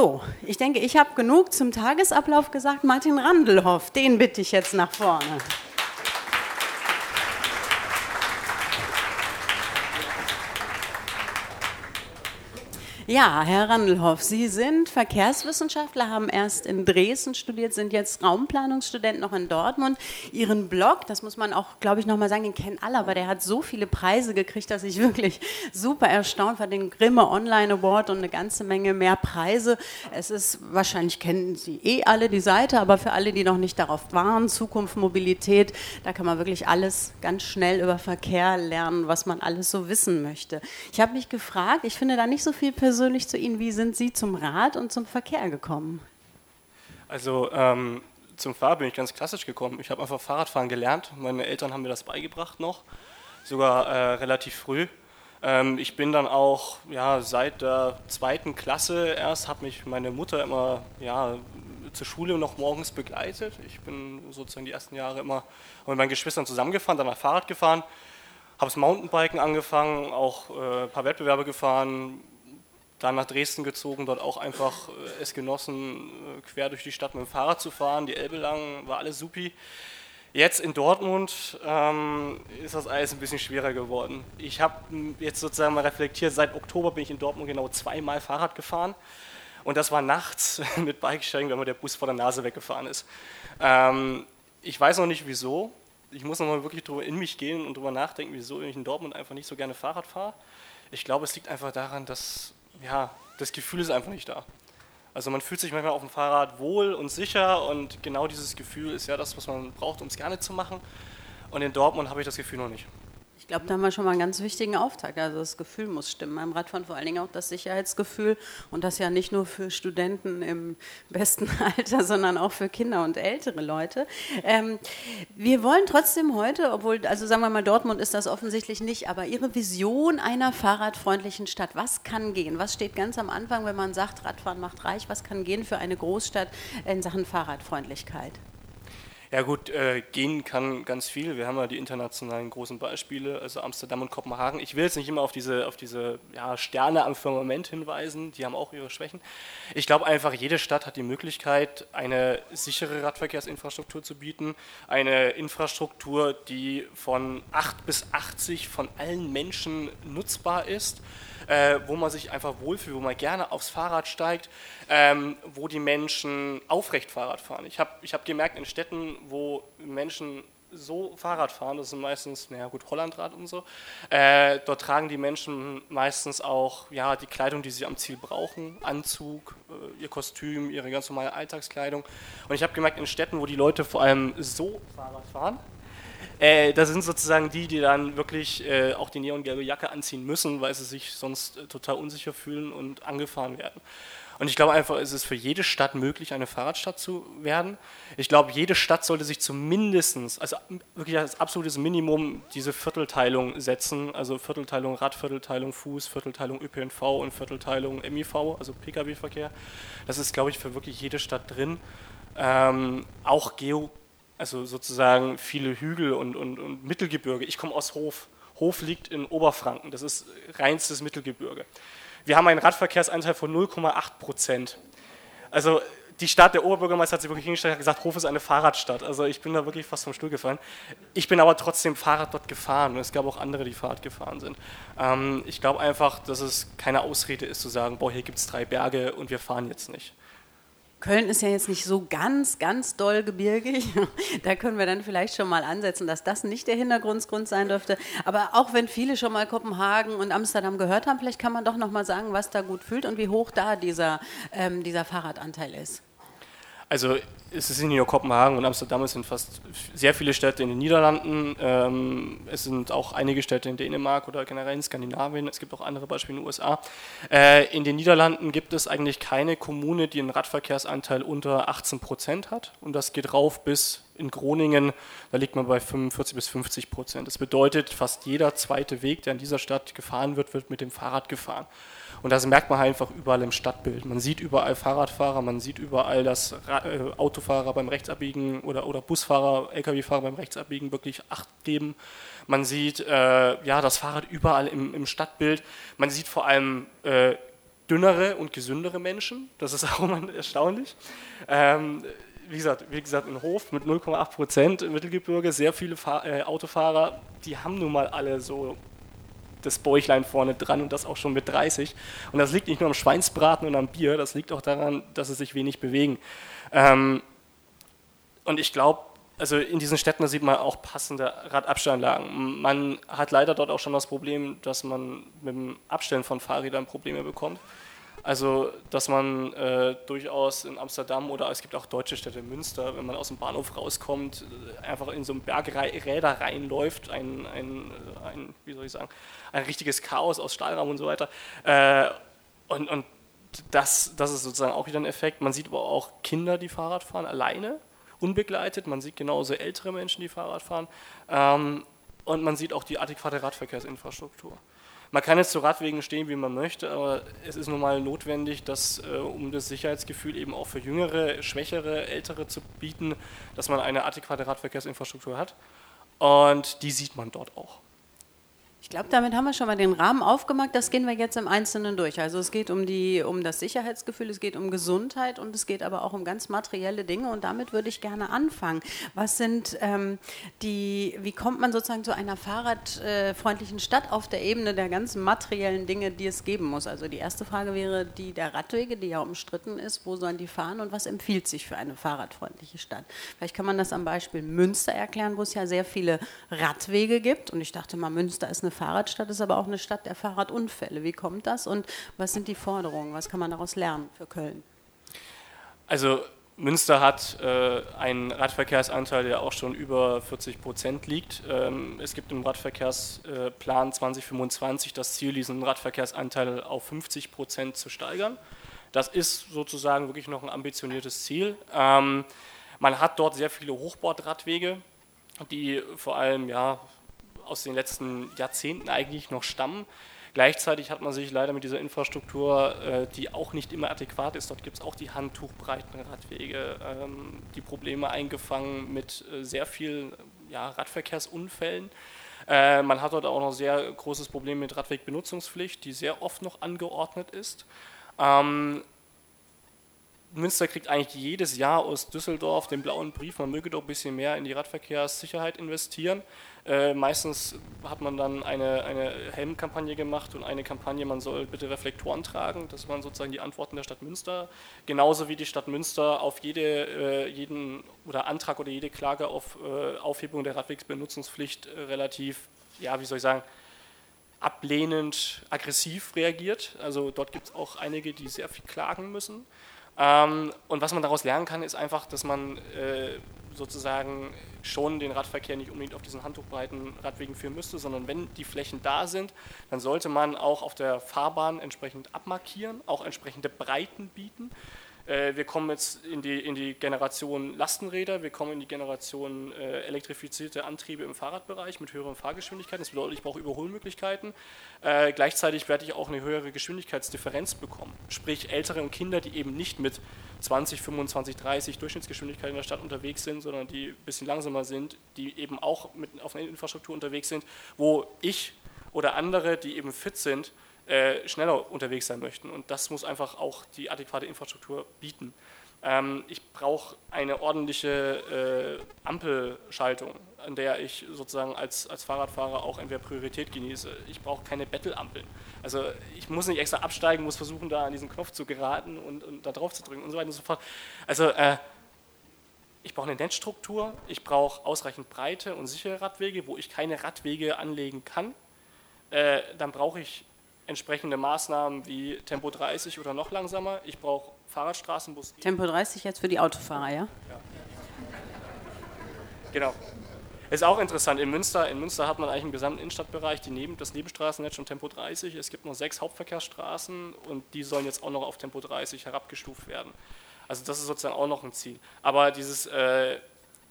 So, ich denke, ich habe genug zum Tagesablauf gesagt. Martin Randelhoff, den bitte ich jetzt nach vorne. Ja, Herr Randelhoff, Sie sind Verkehrswissenschaftler, haben erst in Dresden studiert, sind jetzt Raumplanungsstudent noch in Dortmund. Ihren Blog, das muss man auch, glaube ich, nochmal sagen, den kennen alle, aber der hat so viele Preise gekriegt, dass ich wirklich super erstaunt war. Den Grimme Online Award und eine ganze Menge mehr Preise. Es ist, wahrscheinlich kennen Sie eh alle die Seite, aber für alle, die noch nicht darauf waren, Zukunft, Mobilität, da kann man wirklich alles ganz schnell über Verkehr lernen, was man alles so wissen möchte. Ich habe mich gefragt, ich finde da nicht so viel persönlich persönlich zu Ihnen. Wie sind Sie zum Rad und zum Verkehr gekommen? Also ähm, zum Fahrrad bin ich ganz klassisch gekommen. Ich habe einfach Fahrradfahren gelernt. Meine Eltern haben mir das beigebracht noch, sogar äh, relativ früh. Ähm, ich bin dann auch ja, seit der zweiten Klasse erst, hat mich meine Mutter immer ja, zur Schule noch morgens begleitet. Ich bin sozusagen die ersten Jahre immer mit meinen Geschwistern zusammengefahren, dann Fahrrad gefahren, habe das Mountainbiken angefangen, auch äh, ein paar Wettbewerbe gefahren, dann nach Dresden gezogen, dort auch einfach äh, es genossen, äh, quer durch die Stadt mit dem Fahrrad zu fahren, die Elbe lang, war alles supi. Jetzt in Dortmund ähm, ist das alles ein bisschen schwerer geworden. Ich habe jetzt sozusagen mal reflektiert, seit Oktober bin ich in Dortmund genau zweimal Fahrrad gefahren. Und das war nachts mit Bikesteigen, wenn mir der Bus vor der Nase weggefahren ist. Ähm, ich weiß noch nicht wieso. Ich muss noch mal wirklich drüber in mich gehen und drüber nachdenken, wieso ich in Dortmund einfach nicht so gerne Fahrrad fahre. Ich glaube, es liegt einfach daran, dass ja, das Gefühl ist einfach nicht da. Also man fühlt sich manchmal auf dem Fahrrad wohl und sicher und genau dieses Gefühl ist ja das, was man braucht, um es gerne zu machen. Und in Dortmund habe ich das Gefühl noch nicht. Ich glaube, da haben wir schon mal einen ganz wichtigen Auftakt. Also das Gefühl muss stimmen. Beim Radfahren vor allen Dingen auch das Sicherheitsgefühl und das ja nicht nur für Studenten im besten Alter, sondern auch für Kinder und ältere Leute. Ähm, wir wollen trotzdem heute, obwohl, also sagen wir mal, Dortmund ist das offensichtlich nicht, aber Ihre Vision einer fahrradfreundlichen Stadt, was kann gehen? Was steht ganz am Anfang, wenn man sagt, Radfahren macht reich? Was kann gehen für eine Großstadt in Sachen Fahrradfreundlichkeit? Ja gut, äh, gehen kann ganz viel. Wir haben ja die internationalen großen Beispiele, also Amsterdam und Kopenhagen. Ich will jetzt nicht immer auf diese, auf diese ja, Sterne am Firmament hinweisen, die haben auch ihre Schwächen. Ich glaube einfach, jede Stadt hat die Möglichkeit, eine sichere Radverkehrsinfrastruktur zu bieten, eine Infrastruktur, die von 8 bis 80 von allen Menschen nutzbar ist äh, wo man sich einfach wohlfühlt, wo man gerne aufs Fahrrad steigt, ähm, wo die Menschen aufrecht Fahrrad fahren. Ich habe ich hab gemerkt, in Städten, wo Menschen so Fahrrad fahren, das sind meistens, naja gut, Hollandrad und so, äh, dort tragen die Menschen meistens auch ja, die Kleidung, die sie am Ziel brauchen, Anzug, äh, ihr Kostüm, ihre ganz normale Alltagskleidung. Und ich habe gemerkt, in Städten, wo die Leute vor allem so Fahrrad fahren, äh, das sind sozusagen die, die dann wirklich äh, auch die neongelbe Jacke anziehen müssen, weil sie sich sonst äh, total unsicher fühlen und angefahren werden. Und ich glaube einfach, es ist für jede Stadt möglich, eine Fahrradstadt zu werden. Ich glaube, jede Stadt sollte sich zumindest, also wirklich als absolutes Minimum, diese Viertelteilung setzen. Also Viertelteilung Rad, Viertelteilung Fuß, Viertelteilung ÖPNV und Viertelteilung MIV, also Pkw-Verkehr. Das ist, glaube ich, für wirklich jede Stadt drin. Ähm, auch Geo also sozusagen viele Hügel und, und, und Mittelgebirge. Ich komme aus Hof. Hof liegt in Oberfranken, das ist reinstes Mittelgebirge. Wir haben einen Radverkehrsanteil von 0,8 Prozent. Also die Stadt, der Oberbürgermeister hat sich wirklich hingestellt und gesagt, Hof ist eine Fahrradstadt. Also ich bin da wirklich fast vom Stuhl gefallen. Ich bin aber trotzdem Fahrrad dort gefahren und es gab auch andere, die Fahrrad gefahren sind. Ähm, ich glaube einfach, dass es keine Ausrede ist zu sagen, boah, hier gibt es drei Berge und wir fahren jetzt nicht. Köln ist ja jetzt nicht so ganz, ganz doll gebirgig. Da können wir dann vielleicht schon mal ansetzen, dass das nicht der Hintergrundgrund sein dürfte. Aber auch wenn viele schon mal Kopenhagen und Amsterdam gehört haben, vielleicht kann man doch noch mal sagen, was da gut fühlt und wie hoch da dieser, ähm, dieser Fahrradanteil ist. Also es ist nicht nur Kopenhagen und Amsterdam, es sind fast sehr viele Städte in den Niederlanden, ähm, es sind auch einige Städte in Dänemark oder generell in Skandinavien, es gibt auch andere Beispiele in den USA. Äh, in den Niederlanden gibt es eigentlich keine Kommune, die einen Radverkehrsanteil unter 18 Prozent hat und das geht rauf bis in Groningen, da liegt man bei 45 bis 50 Prozent. Das bedeutet, fast jeder zweite Weg, der in dieser Stadt gefahren wird, wird mit dem Fahrrad gefahren. Und das merkt man halt einfach überall im Stadtbild. Man sieht überall Fahrradfahrer, man sieht überall, dass äh, Autofahrer beim Rechtsabbiegen oder, oder Busfahrer, Lkw-Fahrer beim Rechtsabbiegen wirklich Acht geben. Man sieht äh, ja, das Fahrrad überall im, im, Stadtbild. Man sieht vor allem äh, dünnere und gesündere Menschen. Das ist auch mal erstaunlich. Ähm, wie gesagt, wie gesagt, in Hof mit 0,8 Prozent Mittelgebirge, sehr viele Fahr äh, Autofahrer, die haben nun mal alle so das Bäuchlein vorne dran und das auch schon mit 30. Und das liegt nicht nur am Schweinsbraten und am Bier, das liegt auch daran, dass sie sich wenig bewegen. Ähm, und ich glaube, also in diesen Städten sieht man auch passende Radabstellanlagen. Man hat leider dort auch schon das Problem, dass man mit dem Abstellen von Fahrrädern Probleme bekommt. Also, dass man äh, durchaus in Amsterdam oder es gibt auch deutsche Städte, Münster, wenn man aus dem Bahnhof rauskommt, äh, einfach in so ein Bergräder reinläuft, ein, ein, ein, wie soll ich sagen, ein richtiges Chaos aus Stahlraum und so weiter. Äh, und, und das, das ist sozusagen auch wieder ein Effekt. Man sieht aber auch Kinder, die Fahrrad fahren, alleine, unbegleitet. Man sieht genauso ältere Menschen, die Fahrrad fahren. Ähm, und man sieht auch die adäquate Radverkehrsinfrastruktur. Man kann jetzt zu Radwegen stehen, wie man möchte, aber es ist nun mal notwendig, dass, äh, um das Sicherheitsgefühl eben auch für jüngere, schwächere, ältere zu bieten, dass man eine adäquate Radverkehrsinfrastruktur hat. Und die sieht man dort auch. Ich glaube, damit haben wir schon mal den Rahmen aufgemacht. Das gehen wir jetzt im Einzelnen durch. Also es geht um, die, um das Sicherheitsgefühl, es geht um Gesundheit und es geht aber auch um ganz materielle Dinge. Und damit würde ich gerne anfangen. Was sind ähm, die, wie kommt man sozusagen zu einer fahrradfreundlichen Stadt auf der Ebene der ganzen materiellen Dinge, die es geben muss? Also die erste Frage wäre die der Radwege, die ja umstritten ist. Wo sollen die fahren und was empfiehlt sich für eine fahrradfreundliche Stadt? Vielleicht kann man das am Beispiel Münster erklären, wo es ja sehr viele Radwege gibt. Und ich dachte mal, Münster ist eine Fahrradstadt, ist aber auch eine Stadt der Fahrradunfälle. Wie kommt das und was sind die Forderungen? Was kann man daraus lernen für Köln? Also Münster hat äh, einen Radverkehrsanteil, der auch schon über 40 Prozent liegt. Ähm, es gibt im Radverkehrsplan 2025 das Ziel, diesen Radverkehrsanteil auf 50 Prozent zu steigern. Das ist sozusagen wirklich noch ein ambitioniertes Ziel. Ähm, man hat dort sehr viele Hochbordradwege, die vor allem ja, aus den letzten Jahrzehnten eigentlich noch stammen. Gleichzeitig hat man sich leider mit dieser Infrastruktur, äh, die auch nicht immer adäquat ist, dort gibt es auch die handtuchbreiten Radwege, ähm, die Probleme eingefangen mit äh, sehr vielen ja, Radverkehrsunfällen. Äh, man hat dort auch noch sehr großes Problem mit Radwegbenutzungspflicht, die sehr oft noch angeordnet ist. Münster kriegt eigentlich jedes Jahr aus Düsseldorf den blauen Brief, man möge doch ein bisschen mehr in die Radverkehrssicherheit investieren. Äh, meistens hat man dann eine, eine Helmkampagne gemacht und eine Kampagne, man soll bitte Reflektoren tragen. Das waren sozusagen die Antworten der Stadt Münster. Genauso wie die Stadt Münster auf jede, äh, jeden oder Antrag oder jede Klage auf äh, Aufhebung der Radwegsbenutzungspflicht äh, relativ, ja, wie soll ich sagen, ablehnend aggressiv reagiert. Also dort gibt es auch einige, die sehr viel klagen müssen. Ähm, und was man daraus lernen kann, ist einfach, dass man äh, sozusagen schon den Radverkehr nicht unbedingt auf diesen handtuchbreiten Radwegen führen müsste, sondern wenn die Flächen da sind, dann sollte man auch auf der Fahrbahn entsprechend abmarkieren, auch entsprechende Breiten bieten. Äh, wir kommen jetzt in die, in die Generation Lastenräder, wir kommen in die Generation äh, elektrifizierte Antriebe im Fahrradbereich mit höheren Fahrgeschwindigkeiten. Das bedeutet, ich brauche Überholmöglichkeiten. Äh, gleichzeitig werde ich auch eine höhere Geschwindigkeitsdifferenz bekommen. Sprich, ältere und Kinder, die eben nicht mit 20, 25, 30 Durchschnittsgeschwindigkeit in der Stadt unterwegs sind, sondern die ein bisschen langsamer sind, die eben auch mit, auf einer Infrastruktur unterwegs sind, wo ich oder andere, die eben fit sind, äh, schneller unterwegs sein möchten. Und das muss einfach auch die adäquate Infrastruktur bieten. Ähm, ich brauche eine ordentliche äh, Ampelschaltung, an der ich sozusagen als, als Fahrradfahrer auch entweder Priorität genieße. Ich brauche keine Bettelampeln. Also ich muss nicht extra absteigen, muss versuchen, da an diesen Knopf zu geraten und, und da drauf zu drücken und so weiter und so fort. Also äh, ich brauche eine Netzstruktur, ich brauche ausreichend breite und sichere Radwege, wo ich keine Radwege anlegen kann. Äh, dann brauche ich entsprechende Maßnahmen wie Tempo 30 oder noch langsamer. Ich brauche Fahrradstraßen, Bus. Tempo 30 jetzt für die Autofahrer, ja? ja. Genau. Ist auch interessant, in Münster, in Münster hat man eigentlich im gesamten Innenstadtbereich die Neben, das Nebenstraßennetz schon Tempo 30. Es gibt noch sechs Hauptverkehrsstraßen und die sollen jetzt auch noch auf Tempo 30 herabgestuft werden. Also das ist sozusagen auch noch ein Ziel. Aber dieses, äh,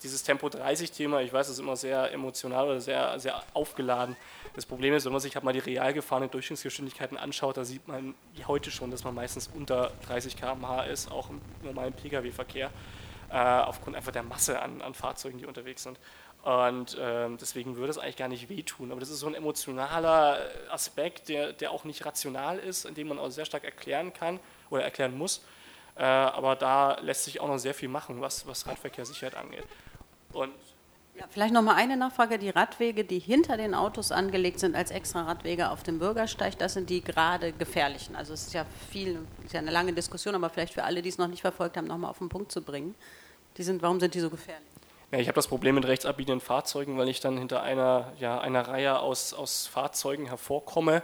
dieses Tempo 30-Thema, ich weiß, es ist immer sehr emotional oder sehr, sehr aufgeladen. Das Problem ist, wenn man sich halt mal die real gefahrenen Durchschnittsgeschwindigkeiten anschaut, da sieht man heute schon, dass man meistens unter 30 km/h ist, auch im normalen Pkw-Verkehr, äh, aufgrund einfach der Masse an, an, Fahrzeugen, die unterwegs sind. Und äh, deswegen würde es eigentlich gar nicht wehtun. Aber das ist so ein emotionaler Aspekt, der, der auch nicht rational ist, in dem man auch sehr stark erklären kann oder erklären muss. Äh, aber da lässt sich auch noch sehr viel machen, was, was Radverkehrssicherheit angeht. Und ja, vielleicht noch mal eine Nachfrage. Die Radwege, die hinter den Autos angelegt sind als extra Radwege auf dem Bürgersteig, das sind die gerade gefährlichen. Also es ist ja viel, ist ja eine lange Diskussion, aber vielleicht für alle, die es noch nicht verfolgt haben, noch mal auf den Punkt zu bringen. Die sind, warum sind die so gefährlich? Ja, ich habe das Problem mit rechtsabbiegenden Fahrzeugen, weil ich dann hinter einer, ja, einer Reihe aus, aus Fahrzeugen hervorkomme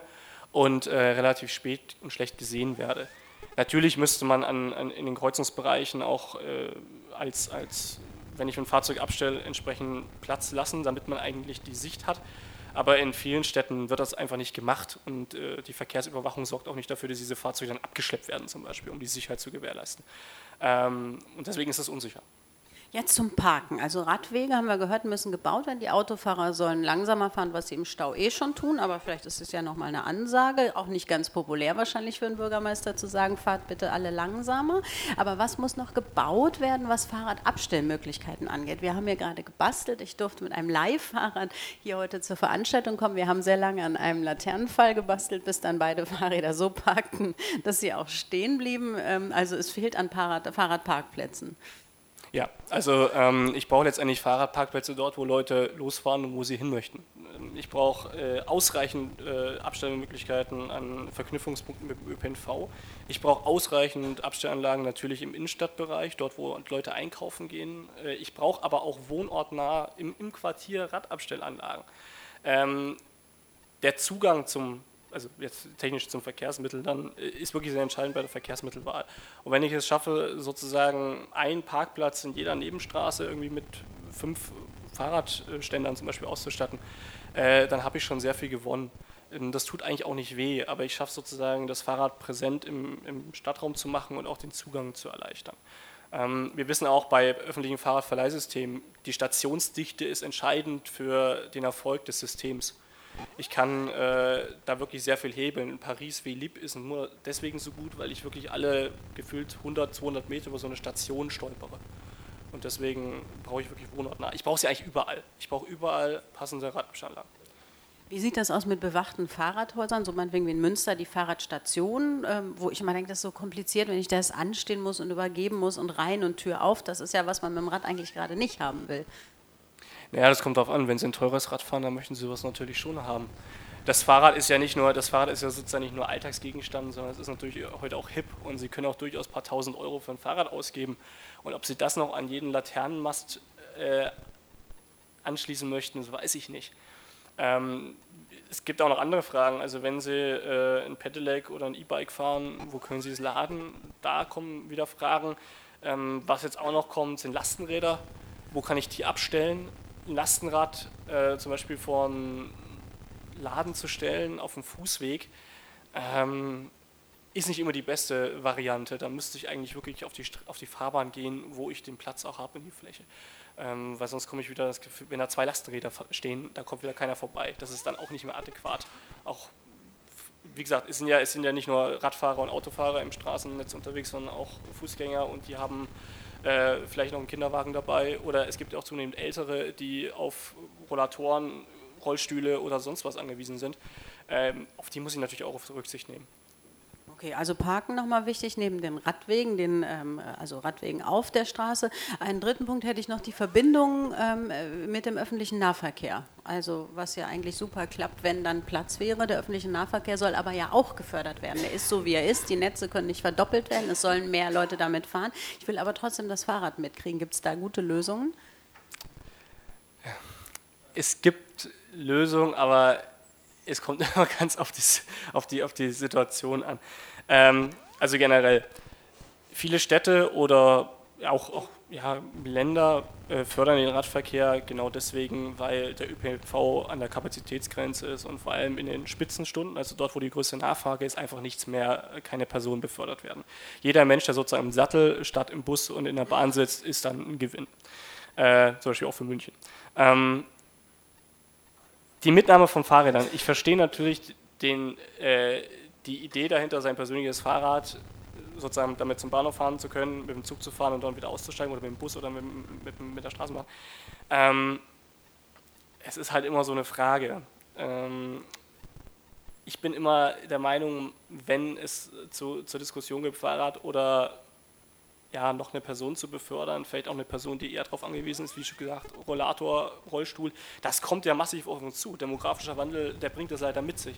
und äh, relativ spät und schlecht gesehen werde. Natürlich müsste man an, an in den Kreuzungsbereichen auch äh, als, als, wenn ich ein Fahrzeug abstelle, entsprechend Platz lassen, damit man eigentlich die Sicht hat. Aber in vielen Städten wird das einfach nicht gemacht und äh, die Verkehrsüberwachung sorgt auch nicht dafür, dass diese Fahrzeuge dann abgeschleppt werden, zum Beispiel, um die Sicherheit zu gewährleisten. Ähm, und deswegen ist das unsicher. Jetzt zum Parken. Also Radwege haben wir gehört, müssen gebaut werden. Die Autofahrer sollen langsamer fahren, was sie im Stau eh schon tun. Aber vielleicht ist es ja nochmal eine Ansage. Auch nicht ganz populär wahrscheinlich für einen Bürgermeister zu sagen, fahrt bitte alle langsamer. Aber was muss noch gebaut werden, was Fahrradabstellmöglichkeiten angeht? Wir haben hier gerade gebastelt. Ich durfte mit einem Leihfahrrad hier heute zur Veranstaltung kommen. Wir haben sehr lange an einem Laternenfall gebastelt, bis dann beide Fahrräder so parkten, dass sie auch stehen blieben. Ähm, also es fehlt an Fahrradparkplätzen. Ja, also ähm, ich brauche letztendlich Fahrradparkplätze dort, wo Leute losfahren und wo sie hin möchten. Ähm, ich brauche äh, ausreichend äh, Abstellmöglichkeiten an Verknüpfungspunkten mit dem ÖPNV. Ich brauche ausreichend Abstellanlagen natürlich im Innenstadtbereich, dort wo Leute einkaufen gehen. Äh, ich brauche aber auch wohnortnah im, im Quartier Radabstellanlagen. Ähm, der Zugang zum also jetzt technisch zum Verkehrsmittel, dann äh, ist wirklich sehr entscheidend bei der Verkehrsmittelwahl. Und wenn ich es schaffe, sozusagen einen Parkplatz in jeder Nebenstraße irgendwie mit fünf Fahrradständern zum Beispiel auszustatten, äh, dann habe ich schon sehr viel gewonnen. Ähm, das tut eigentlich auch nicht weh, aber ich schaffe sozusagen, das Fahrrad präsent im, im Stadtraum zu machen und auch den Zugang zu erleichtern. Ähm, wir wissen auch bei öffentlichen Fahrradverleihsystemen, die Stationsdichte ist entscheidend für den Erfolg des Systems. Ich kann äh, da wirklich sehr viel hebeln. Paris wie Lieb ist nur deswegen so gut, weil ich wirklich alle gefühlt 100, 200 Meter über so eine Station stolpere. Und deswegen brauche ich wirklich wohnortnah. Ich brauche sie eigentlich überall. Ich brauche überall passende Radabstellanlagen. Wie sieht das aus mit bewachten Fahrradhäusern, so meinetwegen wie in Münster die Fahrradstation, ähm, wo ich immer denke, das ist so kompliziert, wenn ich das anstehen muss und übergeben muss und rein und Tür auf. Das ist ja, was man mit dem Rad eigentlich gerade nicht haben will. Naja, das kommt darauf an. Wenn Sie ein teures Rad fahren, dann möchten Sie sowas natürlich schon haben. Das Fahrrad ist ja nicht nur, das Fahrrad ist ja sozusagen nicht nur Alltagsgegenstand, sondern es ist natürlich heute auch hip und Sie können auch durchaus ein paar tausend Euro für ein Fahrrad ausgeben. Und ob Sie das noch an jeden Laternenmast äh, anschließen möchten, das weiß ich nicht. Ähm, es gibt auch noch andere Fragen. Also wenn Sie äh, ein Pedelec oder ein E-Bike fahren, wo können Sie es laden? Da kommen wieder Fragen. Ähm, was jetzt auch noch kommt, sind Lastenräder. Wo kann ich die abstellen? Ein Lastenrad äh, zum Beispiel vor einen Laden zu stellen auf dem Fußweg, ähm, ist nicht immer die beste Variante. Da müsste ich eigentlich wirklich auf die, auf die Fahrbahn gehen, wo ich den Platz auch habe in die Fläche. Ähm, weil sonst komme ich wieder Gefühl, wenn da zwei Lastenräder stehen, da kommt wieder keiner vorbei. Das ist dann auch nicht mehr adäquat. Auch, wie gesagt, es sind ja, es sind ja nicht nur Radfahrer und Autofahrer im Straßennetz unterwegs, sondern auch Fußgänger und die haben äh, vielleicht noch ein Kinderwagen dabei oder es gibt auch zunehmend Ältere, die auf Rollatoren, Rollstühle oder sonst was angewiesen sind. Ähm, auf die muss ich natürlich auch auf Rücksicht nehmen. Okay, also Parken nochmal wichtig, neben den Radwegen, den, ähm, also Radwegen auf der Straße. Einen dritten Punkt hätte ich noch die Verbindung ähm, mit dem öffentlichen Nahverkehr. Also was ja eigentlich super klappt, wenn dann Platz wäre. Der öffentliche Nahverkehr soll aber ja auch gefördert werden. Der ist so, wie er ist. Die Netze können nicht verdoppelt werden. Es sollen mehr Leute damit fahren. Ich will aber trotzdem das Fahrrad mitkriegen. Gibt es da gute Lösungen? Es gibt Lösungen, aber es kommt immer ganz auf die, auf die, auf die Situation an. Ähm, also generell, viele Städte oder auch, auch ja, Länder äh, fördern den Radverkehr genau deswegen, weil der ÖPNV an der Kapazitätsgrenze ist und vor allem in den Spitzenstunden, also dort, wo die größte Nachfrage ist, einfach nichts mehr, äh, keine Personen befördert werden. Jeder Mensch, der sozusagen im Sattel statt im Bus und in der Bahn sitzt, ist dann ein Gewinn. Äh, zum Beispiel auch für München. Ähm, die Mitnahme von Fahrrädern. Ich verstehe natürlich den, äh, die Idee dahinter, sein persönliches Fahrrad sozusagen damit zum Bahnhof fahren zu können, mit dem Zug zu fahren und dann wieder auszusteigen oder mit dem Bus oder mit, mit, mit der Straßenbahn. Ähm, es ist halt immer so eine Frage. Ähm, ich bin immer der Meinung, wenn es zu, zur Diskussion gibt, Fahrrad oder ja, noch eine Person zu befördern, vielleicht auch eine Person, die eher darauf angewiesen ist, wie schon gesagt, Rollator, Rollstuhl, das kommt ja massiv auf uns zu. Demografischer Wandel, der bringt das leider mit sich.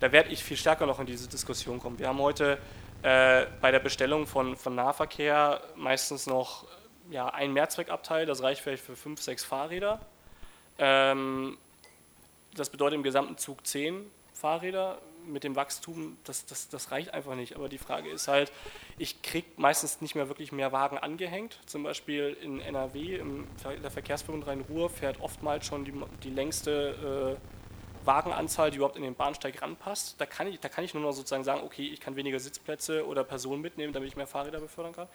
Da werde ich viel stärker noch in diese Diskussion kommen. Wir haben heute äh, bei der Bestellung von, von Nahverkehr meistens noch ja, ein Mehrzweckabteil, das reicht vielleicht für fünf, sechs Fahrräder. Ähm, das bedeutet im gesamten Zug zehn Fahrräder mit dem Wachstum, das, das, das reicht einfach nicht. Aber die Frage ist halt, ich kriege meistens nicht mehr wirklich mehr Wagen angehängt. Zum Beispiel in NRW, in der Verkehrsverbund Rhein-Ruhr, fährt oftmals schon die, die längste äh, Wagenanzahl, die überhaupt in den Bahnsteig ranpasst. Da kann, ich, da kann ich nur noch sozusagen sagen, okay, ich kann weniger Sitzplätze oder Personen mitnehmen, damit ich mehr Fahrräder befördern kann.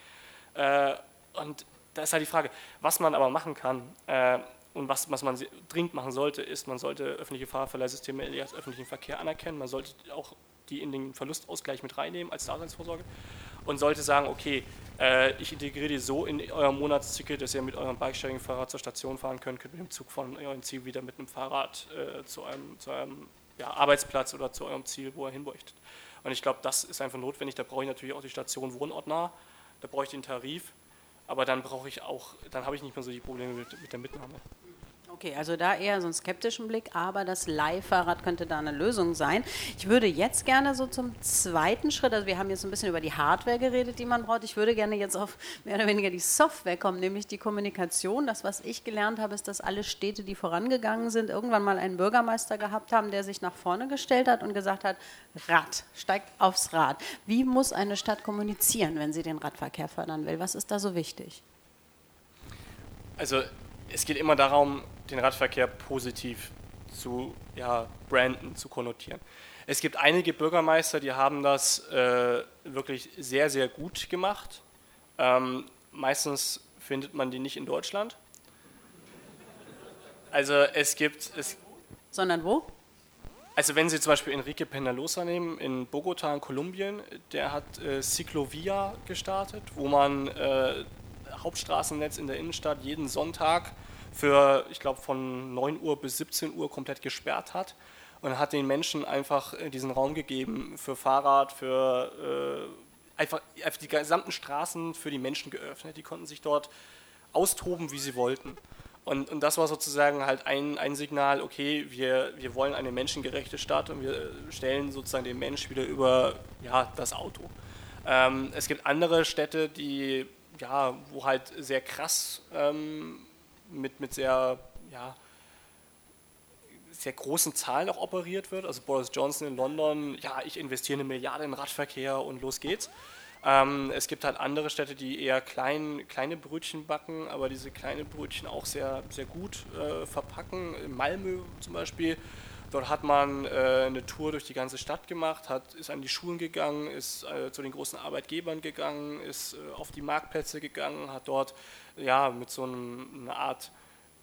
Äh, und da ist halt die Frage, was man aber machen kann. Äh, und was, was man dringend machen sollte, ist, man sollte öffentliche Fahrverleihsysteme als öffentlichen Verkehr anerkennen. Man sollte auch die in den Verlustausgleich mit reinnehmen als Daseinsvorsorge und sollte sagen, okay, äh, ich integriere die so in eurem Monatsticket, dass ihr mit eurem Bikesharing-Fahrrad zur Station fahren könnt, könnt mit dem Zug von eurem Ziel wieder mit einem Fahrrad äh, zu eurem, zu eurem ja, Arbeitsplatz oder zu eurem Ziel, wo ihr hinbräuchtet. Und ich glaube, das ist einfach notwendig. Da brauche ich natürlich auch die Station wohnortnah, da brauche ich den Tarif, aber dann brauche ich auch, dann habe ich nicht mehr so die Probleme mit, mit der Mitnahme. Okay, also da eher so einen skeptischen Blick, aber das Leihfahrrad könnte da eine Lösung sein. Ich würde jetzt gerne so zum zweiten Schritt, also wir haben jetzt ein bisschen über die Hardware geredet, die man braucht. Ich würde gerne jetzt auf mehr oder weniger die Software kommen, nämlich die Kommunikation. Das, was ich gelernt habe, ist, dass alle Städte, die vorangegangen sind, irgendwann mal einen Bürgermeister gehabt haben, der sich nach vorne gestellt hat und gesagt hat, Rad, steigt aufs Rad. Wie muss eine Stadt kommunizieren, wenn sie den Radverkehr fördern will? Was ist da so wichtig? Also es geht immer darum, den Radverkehr positiv zu ja, branden, zu konnotieren. Es gibt einige Bürgermeister, die haben das äh, wirklich sehr, sehr gut gemacht. Ähm, meistens findet man die nicht in Deutschland. Also es gibt... Es Sondern wo? Also wenn Sie zum Beispiel Enrique Penalosa nehmen, in Bogota in Kolumbien, der hat äh, Ciclovia gestartet, wo man äh, Hauptstraßennetz in der Innenstadt jeden Sonntag für, ich glaube, von 9 Uhr bis 17 Uhr komplett gesperrt hat und hat den Menschen einfach äh, diesen Raum gegeben für Fahrrad, für äh, einfach, einfach die gesamten Straßen für die Menschen geöffnet. Die konnten sich dort austoben, wie sie wollten. Und, und das war sozusagen halt ein, ein Signal, okay, wir, wir wollen eine menschengerechte Stadt und wir stellen sozusagen den Mensch wieder über ja, das Auto. Ähm, es gibt andere Städte, die, ja, wo halt sehr krass ähm, mit, mit sehr, ja, sehr großen Zahlen auch operiert wird. Also Boris Johnson in London, ja, ich investiere eine Milliarde in Radverkehr und los geht's. Ähm, es gibt halt andere Städte, die eher klein, kleine Brötchen backen, aber diese kleinen Brötchen auch sehr, sehr gut äh, verpacken. In Malmö zum Beispiel, dort hat man äh, eine Tour durch die ganze Stadt gemacht, hat, ist an die Schulen gegangen, ist äh, zu den großen Arbeitgebern gegangen, ist äh, auf die Marktplätze gegangen, hat dort ja, mit so einem, einer Art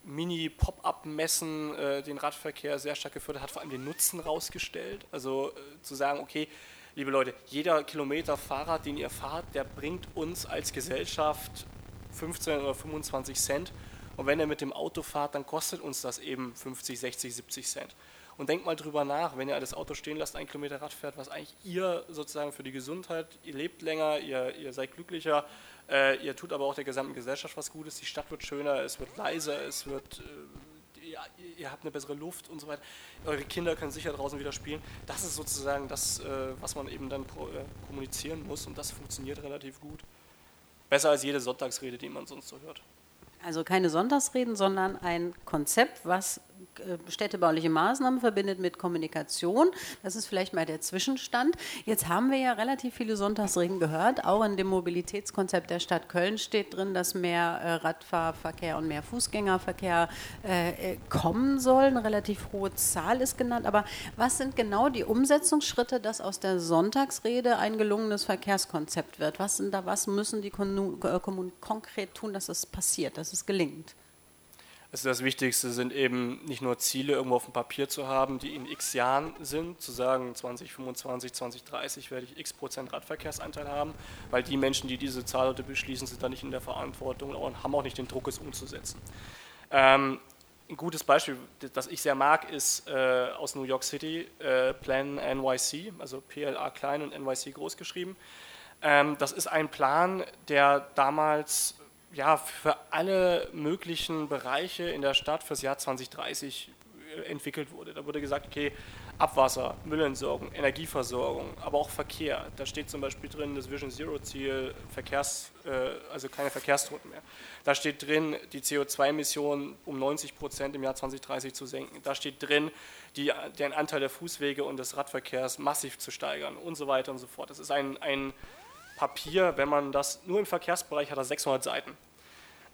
Mini-Pop-up-Messen äh, den Radverkehr sehr stark gefördert, hat vor allem den Nutzen rausgestellt. Also äh, zu sagen, okay, liebe Leute, jeder Kilometer Fahrrad, den ihr fahrt, der bringt uns als Gesellschaft 15 oder 25 Cent. Und wenn ihr mit dem Auto fahrt, dann kostet uns das eben 50, 60, 70 Cent. Und denkt mal drüber nach, wenn ihr das Auto stehen lasst, ein Kilometer Rad fährt, was eigentlich ihr sozusagen für die Gesundheit, ihr lebt länger, ihr, ihr seid glücklicher, äh, ihr tut aber auch der gesamten Gesellschaft was Gutes. Die Stadt wird schöner, es wird leiser, es wird, äh, ja, ihr habt eine bessere Luft und so weiter. Eure Kinder können sicher draußen wieder spielen. Das ist sozusagen das, äh, was man eben dann pro, äh, kommunizieren muss und das funktioniert relativ gut. Besser als jede Sonntagsrede, die man sonst so hört. Also keine Sonntagsreden, sondern ein Konzept, was städtebauliche Maßnahmen verbindet mit Kommunikation. Das ist vielleicht mal der Zwischenstand. Jetzt haben wir ja relativ viele Sonntagsreden gehört. Auch in dem Mobilitätskonzept der Stadt Köln steht drin, dass mehr äh, Radfahrverkehr und mehr Fußgängerverkehr äh, kommen soll. Eine relativ hohe Zahl ist genannt. Aber was sind genau die Umsetzungsschritte, dass aus der Sonntagsrede ein gelungenes Verkehrskonzept wird? Was, sind da, was müssen die Kommunen konkret tun, dass es passiert, dass es gelingt? Also das Wichtigste sind eben nicht nur Ziele irgendwo auf dem Papier zu haben, die in x Jahren sind, zu sagen 2025, 2030 werde ich x Prozent Radverkehrsanteil haben, weil die Menschen, die diese Zahl heute beschließen, sind da nicht in der Verantwortung und haben auch nicht den Druck, es umzusetzen. Ähm, ein gutes Beispiel, das ich sehr mag, ist äh, aus New York City, äh, Plan NYC, also PLA klein und NYC groß geschrieben. Ähm, das ist ein Plan, der damals ja, für alle möglichen Bereiche in der Stadt fürs Jahr 2030 äh, entwickelt wurde. Da wurde gesagt, okay, Abwasser, Müllentsorgung, Energieversorgung, aber auch Verkehr. Da steht zum Beispiel drin das Vision Zero Ziel, Verkehrs, äh, also keine Verkehrstoten mehr. Da steht drin, die CO2-Emissionen um 90 Prozent im Jahr 2030 zu senken. Da steht drin, die, den Anteil der Fußwege und des Radverkehrs massiv zu steigern und so weiter und so fort. Das ist ein, ein Papier, wenn man das nur im Verkehrsbereich hat, das 600 Seiten.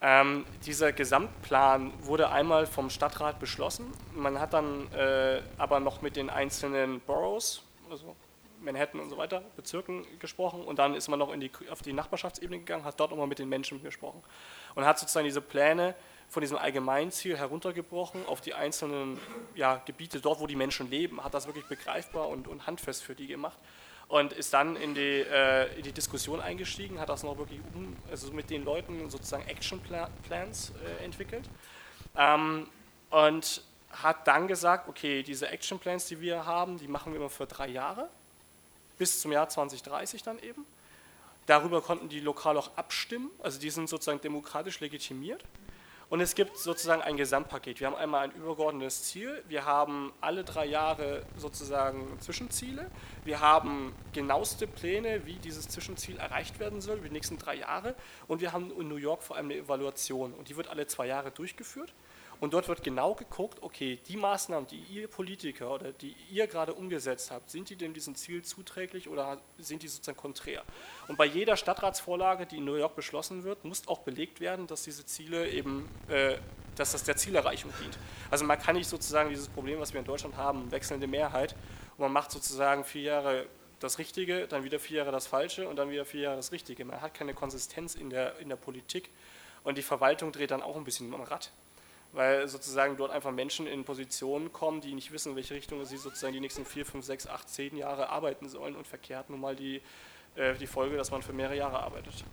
Ähm, dieser Gesamtplan wurde einmal vom Stadtrat beschlossen. Man hat dann äh, aber noch mit den einzelnen Boroughs, also Manhattan und so weiter, Bezirken gesprochen und dann ist man noch die, auf die Nachbarschaftsebene gegangen, hat dort nochmal mit den Menschen gesprochen und hat sozusagen diese Pläne von diesem Allgemeinziel heruntergebrochen auf die einzelnen ja, Gebiete, dort wo die Menschen leben, hat das wirklich begreifbar und, und handfest für die gemacht und ist dann in die, äh, in die Diskussion eingestiegen, hat das noch wirklich um, also mit den Leuten sozusagen Action Plans äh, entwickelt ähm, und hat dann gesagt, okay, diese Action Plans, die wir haben, die machen wir immer für drei Jahre, bis zum Jahr 2030 dann eben. Darüber konnten die lokal auch abstimmen, also die sind sozusagen demokratisch legitimiert. Und es gibt sozusagen ein Gesamtpaket. Wir haben einmal ein übergeordnetes Ziel. Wir haben alle drei Jahre sozusagen Zwischenziele. Wir haben genaueste Pläne, wie dieses Zwischenziel erreicht werden soll, für die nächsten drei Jahre. Und wir haben in New York vor allem eine Evaluation. Und die wird alle zwei Jahre durchgeführt. Und dort wird genau geguckt, okay, die Maßnahmen, die ihr Politiker oder die ihr gerade umgesetzt habt, sind die dem diesem Ziel zuträglich oder sind die sozusagen konträr? Und bei jeder Stadtratsvorlage, die in New York beschlossen wird, muss auch belegt werden, dass diese Ziele eben, äh, dass das der Zielerreichung dient. Also man kann nicht sozusagen dieses Problem, was wir in Deutschland haben, wechselnde Mehrheit, und man macht sozusagen vier Jahre das Richtige, dann wieder vier Jahre das Falsche und dann wieder vier Jahre das Richtige. Man hat keine Konsistenz in der, in der Politik und die Verwaltung dreht dann auch ein bisschen am Rad weil sozusagen dort einfach Menschen in Positionen kommen, die nicht wissen, in welche Richtung sie sozusagen die nächsten vier, fünf, sechs, acht, zehn Jahre arbeiten sollen und verkehrt nun mal die, äh, die Folge, dass man für mehrere Jahre arbeitet.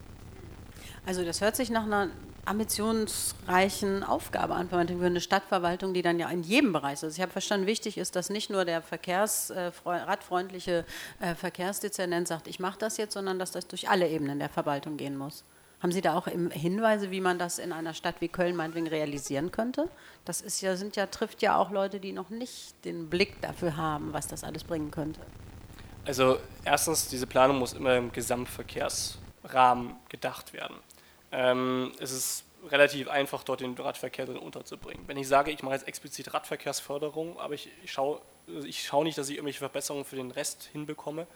Also das hört sich nach einer ambitionsreichen Aufgabe an für eine Stadtverwaltung, die dann ja in jedem Bereich ist. Also ich habe verstanden, wichtig ist, dass nicht nur der Verkehrs, äh, radfreundliche äh, Verkehrsdezernent sagt, ich mache das jetzt, sondern dass das durch alle Ebenen der Verwaltung gehen muss. Haben Sie da auch Hinweise, wie man das in einer Stadt wie Köln meinetwegen realisieren könnte? Das ist ja, sind ja, trifft ja auch Leute, die noch nicht den Blick dafür haben, was das alles bringen könnte. Also erstens, diese Planung muss immer im Gesamtverkehrsrahmen gedacht werden. Ähm, es ist relativ einfach, dort den Radverkehr drin unterzubringen. Wenn ich sage, ich mache jetzt explizit Radverkehrsförderung, aber ich, ich schaue ich schau nicht, dass ich irgendwelche Verbesserungen für den Rest hinbekomme,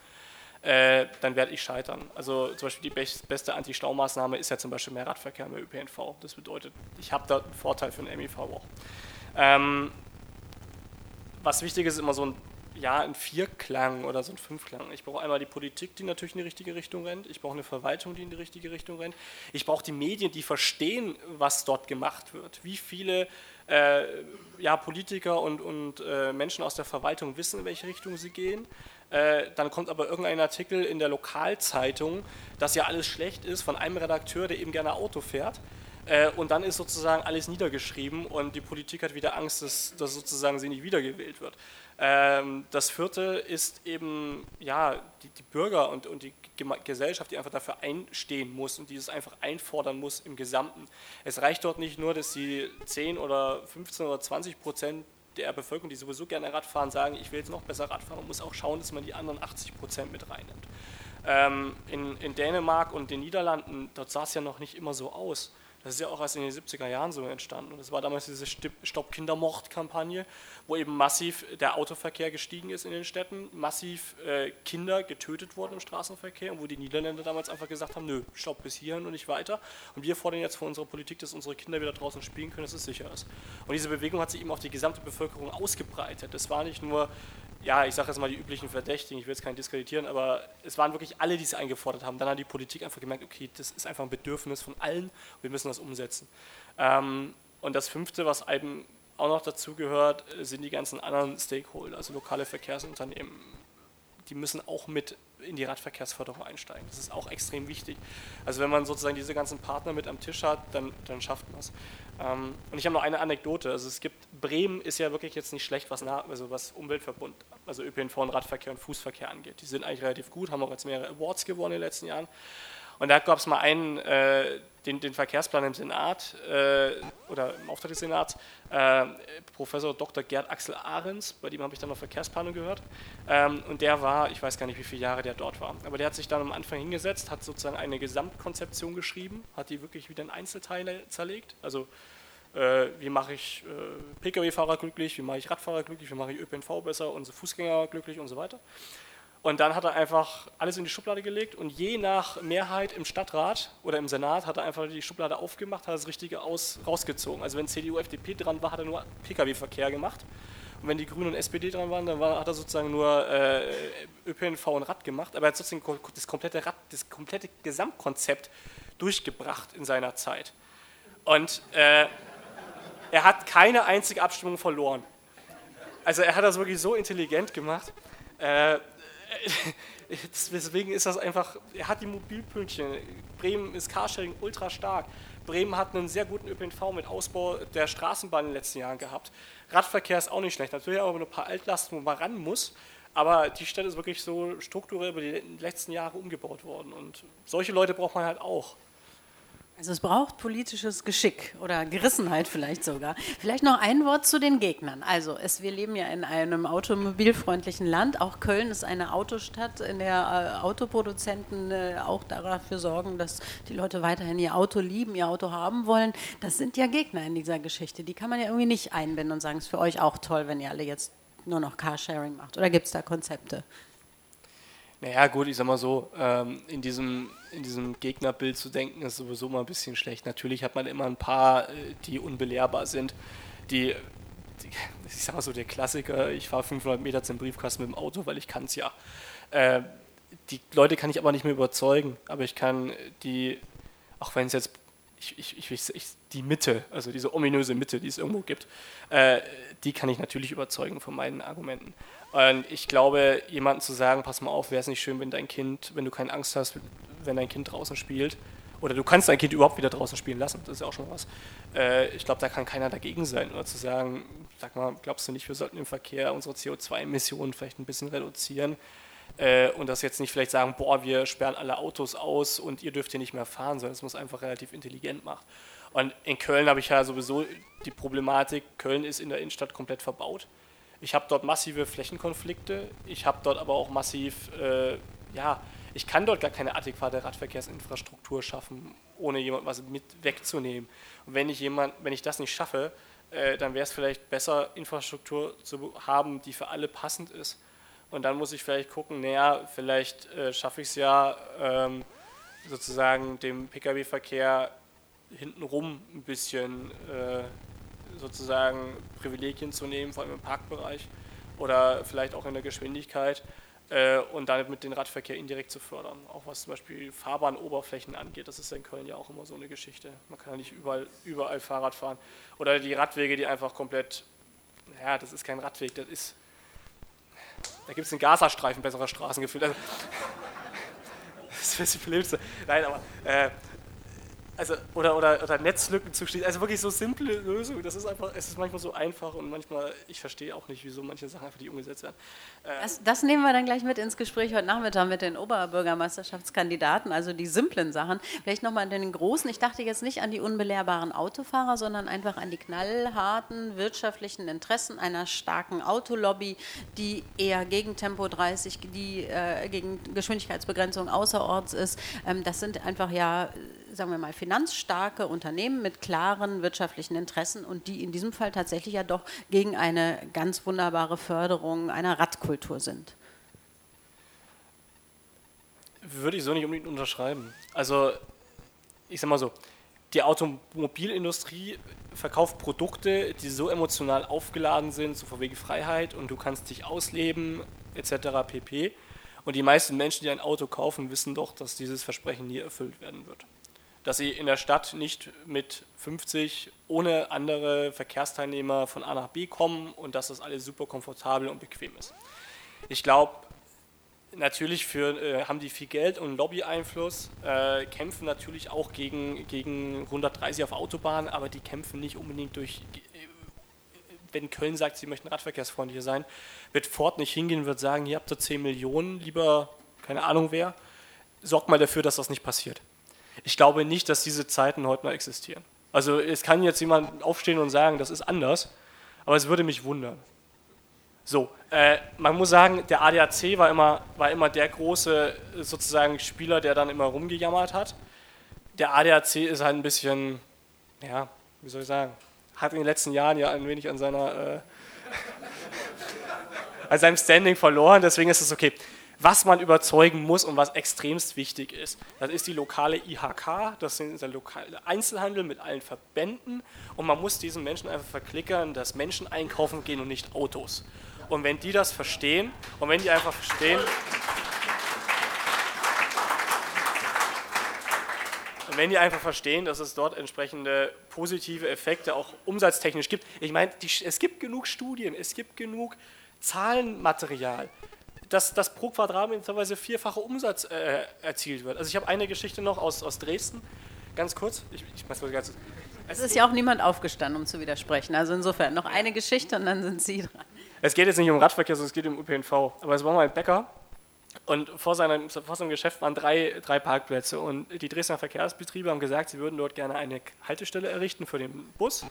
äh, dann werde ich scheitern. Also zum Beispiel die beste Anti-Stau-Maßnahme ist ja zum Beispiel mehr Radverkehr, mehr ÖPNV. Das bedeutet, ich habe da einen Vorteil für den MIV auch. Ähm, was wichtig ist, ist immer so ein ja, ein Vierklang oder so ein Fünfklang. Ich brauche einmal die Politik, die natürlich in die richtige Richtung rennt. Ich brauche eine Verwaltung, die in die richtige Richtung rennt. Ich brauche die Medien, die verstehen, was dort gemacht wird. Wie viele äh, ja, Politiker und, und äh, Menschen aus der Verwaltung wissen, in welche Richtung sie gehen. Äh, dann kommt aber irgendein Artikel in der Lokalzeitung, dass ja alles schlecht ist, von einem Redakteur, der eben gerne Auto fährt. Äh, und dann ist sozusagen alles niedergeschrieben und die Politik hat wieder Angst, dass, dass sozusagen sie nicht wiedergewählt wird. Ähm, das vierte ist eben ja, die, die Bürger und, und die Gesellschaft, die einfach dafür einstehen muss und dieses einfach einfordern muss im Gesamten. Es reicht dort nicht nur, dass die 10 oder 15 oder 20 Prozent der Bevölkerung, die sowieso gerne Rad fahren, sagen, ich will jetzt noch besser Rad fahren. Man muss auch schauen, dass man die anderen 80 Prozent mit reinnimmt. Ähm, in, in Dänemark und den Niederlanden, dort sah es ja noch nicht immer so aus. Das ist ja auch erst in den 70er Jahren so entstanden. Und das war damals diese Stopp Kindermord-Kampagne, wo eben massiv der Autoverkehr gestiegen ist in den Städten, massiv äh, Kinder getötet wurden im Straßenverkehr und wo die Niederländer damals einfach gesagt haben, nö, stopp bis hierhin und nicht weiter. Und wir fordern jetzt von unserer Politik, dass unsere Kinder wieder draußen spielen können, dass es sicher ist. Und diese Bewegung hat sich eben auf die gesamte Bevölkerung ausgebreitet. Das war nicht nur ja, ich sage jetzt mal die üblichen Verdächtigen, ich will jetzt keinen diskreditieren, aber es waren wirklich alle, die es eingefordert haben. Dann hat die Politik einfach gemerkt, okay, das ist einfach ein Bedürfnis von allen, wir müssen das umsetzen. Ähm, und das Fünfte, was eben auch noch dazu gehört, sind die ganzen anderen Stakeholder, also lokale Verkehrsunternehmen. Die müssen auch mit in die Radverkehrsförderung einsteigen. Das ist auch extrem wichtig. Also wenn man sozusagen diese ganzen Partner mit am Tisch hat, dann, dann schafft man es. Ähm, und ich habe noch eine Anekdote. Also es gibt, Bremen ist ja wirklich jetzt nicht schlecht, was, nach, also was Umweltverbund, also ÖPNV und Radverkehr und Fußverkehr angeht. Die sind eigentlich relativ gut, haben auch jetzt mehrere Awards gewonnen in den letzten Jahren. Und da gab es mal einen, äh, den, den, Verkehrsplan im Senat äh, oder im Auftrag des Senats, äh, Professor Dr. Gerd Axel Ahrens, bei dem habe ich dann noch Verkehrsplanung gehört. Ähm, und der war, ich weiß gar nicht, wie viele Jahre der dort war, aber der hat sich dann am Anfang hingesetzt, hat sozusagen eine Gesamtkonzeption geschrieben, hat die wirklich wieder in Einzelteile zerlegt. Also äh, wie mache ich äh, Pkw-Fahrer glücklich, wie mache ich Radfahrer glücklich, wie mache ich ÖPNV besser, unsere Fußgänger glücklich und so weiter. Und dann hat er einfach alles in die Schublade gelegt und je nach Mehrheit im Stadtrat oder im Senat hat er einfach die Schublade aufgemacht, hat das Richtige aus, rausgezogen. Also wenn CDU, FDP dran war, hat er nur Pkw-Verkehr gemacht. Und wenn die Grünen und SPD dran waren, dann war, hat er sozusagen nur äh, ÖPNV und Rad gemacht. Aber er hat sozusagen das komplette Rad, das komplette Gesamtkonzept durchgebracht in seiner Zeit. Und äh, er hat keine einzige Abstimmung verloren. Also er hat das wirklich so intelligent gemacht. Äh, deswegen ist das einfach, er hat die Mobilpünktchen. Bremen ist Carsharing ultra stark. Bremen hat einen sehr guten ÖPNV mit Ausbau der Straßenbahn in den letzten Jahren gehabt. Radverkehr ist auch nicht schlecht. Natürlich aber ein paar Altlasten, wo man ran muss. Aber die Stadt ist wirklich so strukturell über die letzten Jahre umgebaut worden. Und solche Leute braucht man halt auch. Also es braucht politisches Geschick oder Gerissenheit vielleicht sogar. Vielleicht noch ein Wort zu den Gegnern. Also es, wir leben ja in einem automobilfreundlichen Land. Auch Köln ist eine Autostadt, in der äh, Autoproduzenten äh, auch dafür sorgen, dass die Leute weiterhin ihr Auto lieben, ihr Auto haben wollen. Das sind ja Gegner in dieser Geschichte. Die kann man ja irgendwie nicht einbinden und sagen, es ist für euch auch toll, wenn ihr alle jetzt nur noch Carsharing macht. Oder gibt es da Konzepte? Naja, gut, ich sag mal so, ähm, in, diesem, in diesem Gegnerbild zu denken, ist sowieso mal ein bisschen schlecht. Natürlich hat man immer ein paar, äh, die unbelehrbar sind, die, ich sag mal so, der Klassiker, ich fahre 500 Meter zum Briefkasten mit dem Auto, weil ich kann es ja. Äh, die Leute kann ich aber nicht mehr überzeugen, aber ich kann die, auch wenn es jetzt ich, ich, ich, die Mitte, also diese ominöse Mitte, die es irgendwo gibt, äh, die kann ich natürlich überzeugen von meinen Argumenten. Und ich glaube, jemandem zu sagen, pass mal auf, wäre es nicht schön, wenn dein Kind, wenn du keine Angst hast, wenn dein Kind draußen spielt, oder du kannst dein Kind überhaupt wieder draußen spielen lassen, das ist ja auch schon was. Äh, ich glaube, da kann keiner dagegen sein. Oder zu sagen, sag mal, glaubst du nicht, wir sollten im Verkehr unsere CO2-Emissionen vielleicht ein bisschen reduzieren? Äh, und das jetzt nicht vielleicht sagen, boah, wir sperren alle Autos aus und ihr dürft hier nicht mehr fahren, sondern es muss einfach relativ intelligent machen. Und in Köln habe ich ja sowieso die Problematik, Köln ist in der Innenstadt komplett verbaut. Ich habe dort massive Flächenkonflikte. Ich habe dort aber auch massiv, äh, ja, ich kann dort gar keine adäquate Radverkehrsinfrastruktur schaffen, ohne jemand was mit wegzunehmen. Und wenn ich jemand, wenn ich das nicht schaffe, äh, dann wäre es vielleicht besser, Infrastruktur zu haben, die für alle passend ist. Und dann muss ich vielleicht gucken, naja, vielleicht äh, schaffe ich es ja ähm, sozusagen dem Pkw-Verkehr hintenrum ein bisschen äh, sozusagen Privilegien zu nehmen, vor allem im Parkbereich oder vielleicht auch in der Geschwindigkeit äh, und damit mit den Radverkehr indirekt zu fördern. Auch was zum Beispiel Fahrbahnoberflächen angeht, das ist in Köln ja auch immer so eine Geschichte. Man kann ja nicht überall, überall Fahrrad fahren. Oder die Radwege, die einfach komplett, ja, das ist kein Radweg, das ist, da gibt es einen Gazastreifen besserer Straßengefühl. Also, das ist das Blödste. Nein, aber äh, also, oder, oder, oder Netzlücken zu schließen. Also wirklich so simple Lösungen. Das ist einfach, es ist manchmal so einfach und manchmal, ich verstehe auch nicht, wieso manche Sachen einfach nicht umgesetzt werden. Äh das, das, nehmen wir dann gleich mit ins Gespräch heute Nachmittag mit den Oberbürgermeisterschaftskandidaten, also die simplen Sachen. Vielleicht nochmal an den großen. Ich dachte jetzt nicht an die unbelehrbaren Autofahrer, sondern einfach an die knallharten wirtschaftlichen Interessen einer starken Autolobby, die eher gegen Tempo 30, die äh, gegen Geschwindigkeitsbegrenzung außerorts ist. Ähm, das sind einfach ja sagen wir mal, finanzstarke Unternehmen mit klaren wirtschaftlichen Interessen und die in diesem Fall tatsächlich ja doch gegen eine ganz wunderbare Förderung einer Radkultur sind. Würde ich so nicht unbedingt unterschreiben. Also, ich sag mal so, die Automobilindustrie verkauft Produkte, die so emotional aufgeladen sind, so von wegen Freiheit und du kannst dich ausleben, etc. pp. Und die meisten Menschen, die ein Auto kaufen, wissen doch, dass dieses Versprechen nie erfüllt werden wird dass sie in der Stadt nicht mit 50 ohne andere Verkehrsteilnehmer von A nach B kommen und dass das alles super komfortabel und bequem ist. Ich glaube, natürlich für, äh, haben die viel Geld und Lobby-Einfluss, äh, kämpfen natürlich auch gegen, gegen 130 auf Autobahnen, aber die kämpfen nicht unbedingt durch, äh, wenn Köln sagt, sie möchten radverkehrsfreundlicher sein, wird Ford nicht hingehen und wird sagen, hier habt ihr 10 Millionen, lieber, keine Ahnung wer, sorgt mal dafür, dass das nicht passiert. Ich glaube nicht, dass diese Zeiten heute noch existieren. Also es kann jetzt jemand aufstehen und sagen, das ist anders, aber es würde mich wundern. So, äh, man muss sagen, der ADAC war immer, war immer der große sozusagen Spieler, der dann immer rumgejammert hat. Der ADAC ist halt ein bisschen, ja, wie soll ich sagen, hat in den letzten Jahren ja ein wenig an seiner äh, an seinem Standing verloren, deswegen ist es okay. Was man überzeugen muss und was extremst wichtig ist, das ist die lokale IHK, das ist der lokale Einzelhandel mit allen Verbänden und man muss diesen Menschen einfach verklickern, dass Menschen einkaufen gehen und nicht Autos. Und wenn die das verstehen und wenn die einfach verstehen, wenn die einfach verstehen, dass es dort entsprechende positive Effekte auch umsatztechnisch gibt. Ich meine, die, es gibt genug Studien, es gibt genug Zahlenmaterial, dass, dass pro Quadratmeter teilweise vierfacher Umsatz äh, erzielt wird. Also ich habe eine Geschichte noch aus, aus Dresden, ganz kurz. Ich, ich weiß ganz, es ist ja auch niemand aufgestanden, um zu widersprechen. Also insofern noch eine Geschichte und dann sind Sie dran. Es geht jetzt nicht um Radverkehr, sondern es geht um ÖPNV. Aber es war mal ein Bäcker und vor seinem, vor seinem Geschäft waren drei, drei Parkplätze. Und die Dresdner Verkehrsbetriebe haben gesagt, sie würden dort gerne eine Haltestelle errichten für den Bus,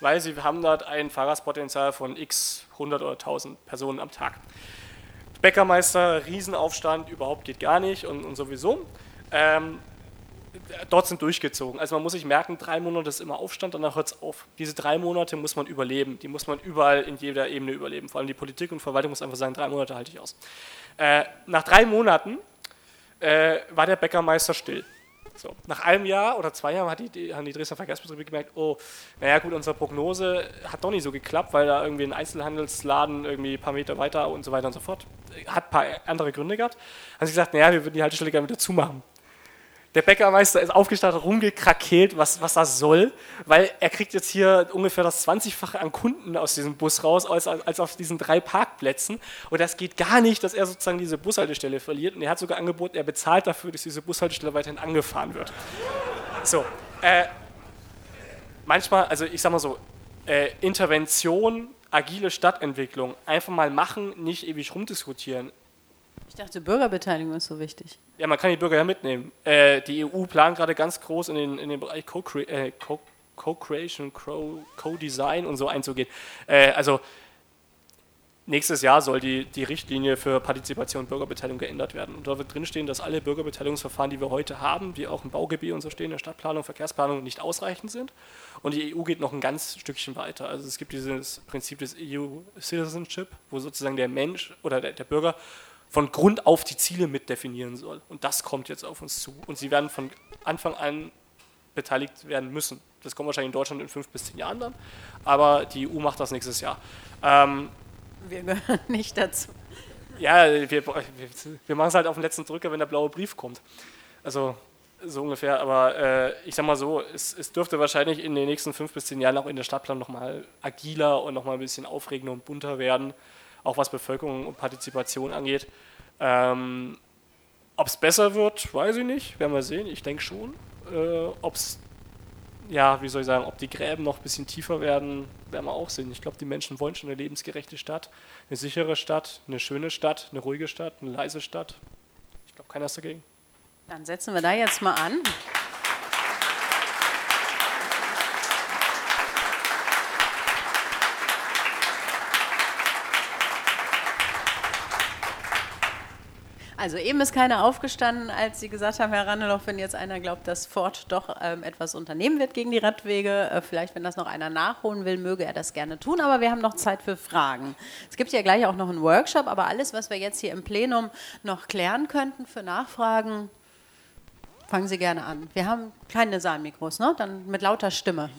weil sie haben dort ein Fahrgastpotenzial von x 100 oder 1000 Personen am Tag. Bäckermeister, Riesenaufstand, überhaupt geht gar nicht und, und sowieso. Ähm, dort sind durchgezogen. Also man muss sich merken, drei Monate ist immer Aufstand, danach hört es auf. Diese drei Monate muss man überleben. Die muss man überall in jeder Ebene überleben. Vor allem die Politik und Verwaltung muss einfach sagen, drei Monate halte ich aus. Äh, nach drei Monaten äh, war der Bäckermeister still. So, nach einem Jahr oder zwei Jahren hat die, haben die Dresdner Verkehrsbetriebe gemerkt, oh, naja gut, unsere Prognose hat doch nicht so geklappt, weil da irgendwie ein Einzelhandelsladen irgendwie ein paar Meter weiter und so weiter und so fort, hat ein paar andere Gründe gehabt. Haben sie gesagt, naja, wir würden die Haltestelle gerne wieder zumachen. Der Bäckermeister ist aufgestanden, rumgekrakeelt, was, was das soll, weil er kriegt jetzt hier ungefähr das 20-fache an Kunden aus diesem Bus raus, als, als auf diesen drei Parkplätzen. Und das geht gar nicht, dass er sozusagen diese Bushaltestelle verliert. Und er hat sogar angeboten, er bezahlt dafür, dass diese Bushaltestelle weiterhin angefahren wird. So, äh, manchmal, also ich sag mal so, äh, Intervention, agile Stadtentwicklung, einfach mal machen, nicht ewig rumdiskutieren. Ich dachte, Bürgerbeteiligung ist so wichtig. Ja, man kann die Bürger ja mitnehmen. Äh, die EU plant gerade ganz groß in den, in den Bereich Co-Creation, Co-Design und so einzugehen. Äh, also nächstes Jahr soll die, die Richtlinie für Partizipation und Bürgerbeteiligung geändert werden. Und da wird drinstehen, dass alle Bürgerbeteiligungsverfahren, die wir heute haben, die auch im Baugebiet und so stehen, in der Stadtplanung, Verkehrsplanung, nicht ausreichend sind. Und die EU geht noch ein ganz Stückchen weiter. Also es gibt dieses Prinzip des EU Citizenship, wo sozusagen der Mensch oder der, der Bürger von Grund auf die Ziele mit definieren soll. Und das kommt jetzt auf uns zu. Und sie werden von Anfang an beteiligt werden müssen. Das kommt wahrscheinlich in Deutschland in fünf bis zehn Jahren dann, aber die EU macht das nächstes Jahr. Ähm, wir gehören nicht dazu. Ja, wir, wir, wir machen es halt auf den letzten Drücker, wenn der blaue Brief kommt. Also so ungefähr, aber äh, ich sag mal so, es, es, dürfte wahrscheinlich in den nächsten fünf bis zehn Jahren auch in der Stadtplanung nochmal agiler und nochmal ein bisschen aufregender und bunter werden auch was Bevölkerung und Partizipation angeht. Ähm, Ob es besser wird, weiß ich nicht, werden wir sehen, ich denke schon. Äh, Ob es, ja, wie soll ich sagen, ob die Gräben noch ein bisschen tiefer werden, werden wir auch sehen. Ich glaube, die Menschen wollen schon eine lebensgerechte Stadt, eine sichere Stadt, eine schöne Stadt, eine ruhige Stadt, eine leise Stadt. Ich glaube, keiner ist dagegen. Dann setzen wir da jetzt mal an. Also eben ist keiner aufgestanden, als Sie gesagt haben, Herr Randelow, wenn jetzt einer glaubt, dass Ford doch ähm, etwas unternehmen wird gegen die Radwege, äh, vielleicht wenn das noch einer nachholen will, möge er das gerne tun, aber wir haben noch Zeit für Fragen. Es gibt ja gleich auch noch einen Workshop, aber alles, was wir jetzt hier im Plenum noch klären könnten für Nachfragen, fangen Sie gerne an. Wir haben kleine Saalmikros, ne? Dann mit lauter Stimme.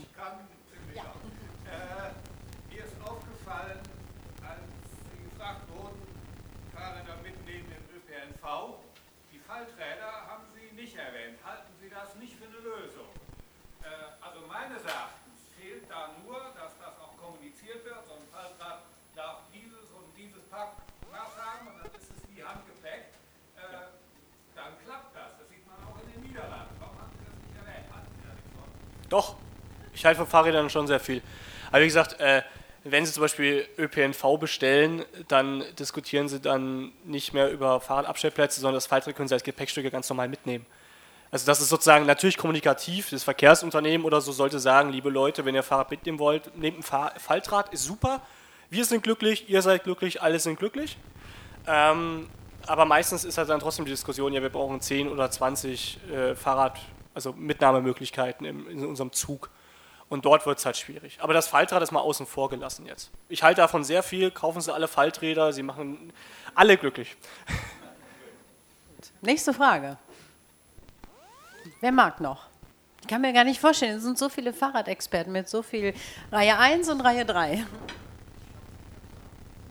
Doch, ich halte von Fahrrädern schon sehr viel. Aber wie gesagt, äh, wenn Sie zum Beispiel ÖPNV bestellen, dann diskutieren Sie dann nicht mehr über Fahrradabstellplätze, sondern das Faltrad können Sie als Gepäckstücke ganz normal mitnehmen. Also das ist sozusagen natürlich kommunikativ. Das Verkehrsunternehmen oder so sollte sagen, liebe Leute, wenn ihr Fahrrad mitnehmen wollt, nehmt ein Faltrad, ist super. Wir sind glücklich, ihr seid glücklich, alle sind glücklich. Ähm, aber meistens ist halt dann trotzdem die Diskussion, ja, wir brauchen 10 oder 20 äh, Fahrrad, also Mitnahmemöglichkeiten in, in unserem Zug. Und dort wird es halt schwierig. Aber das Faltrad ist mal außen vor gelassen jetzt. Ich halte davon sehr viel. Kaufen Sie alle Falträder. Sie machen alle glücklich. Nächste Frage. Wer mag noch? Ich kann mir gar nicht vorstellen, es sind so viele Fahrradexperten mit so viel Reihe 1 und Reihe 3.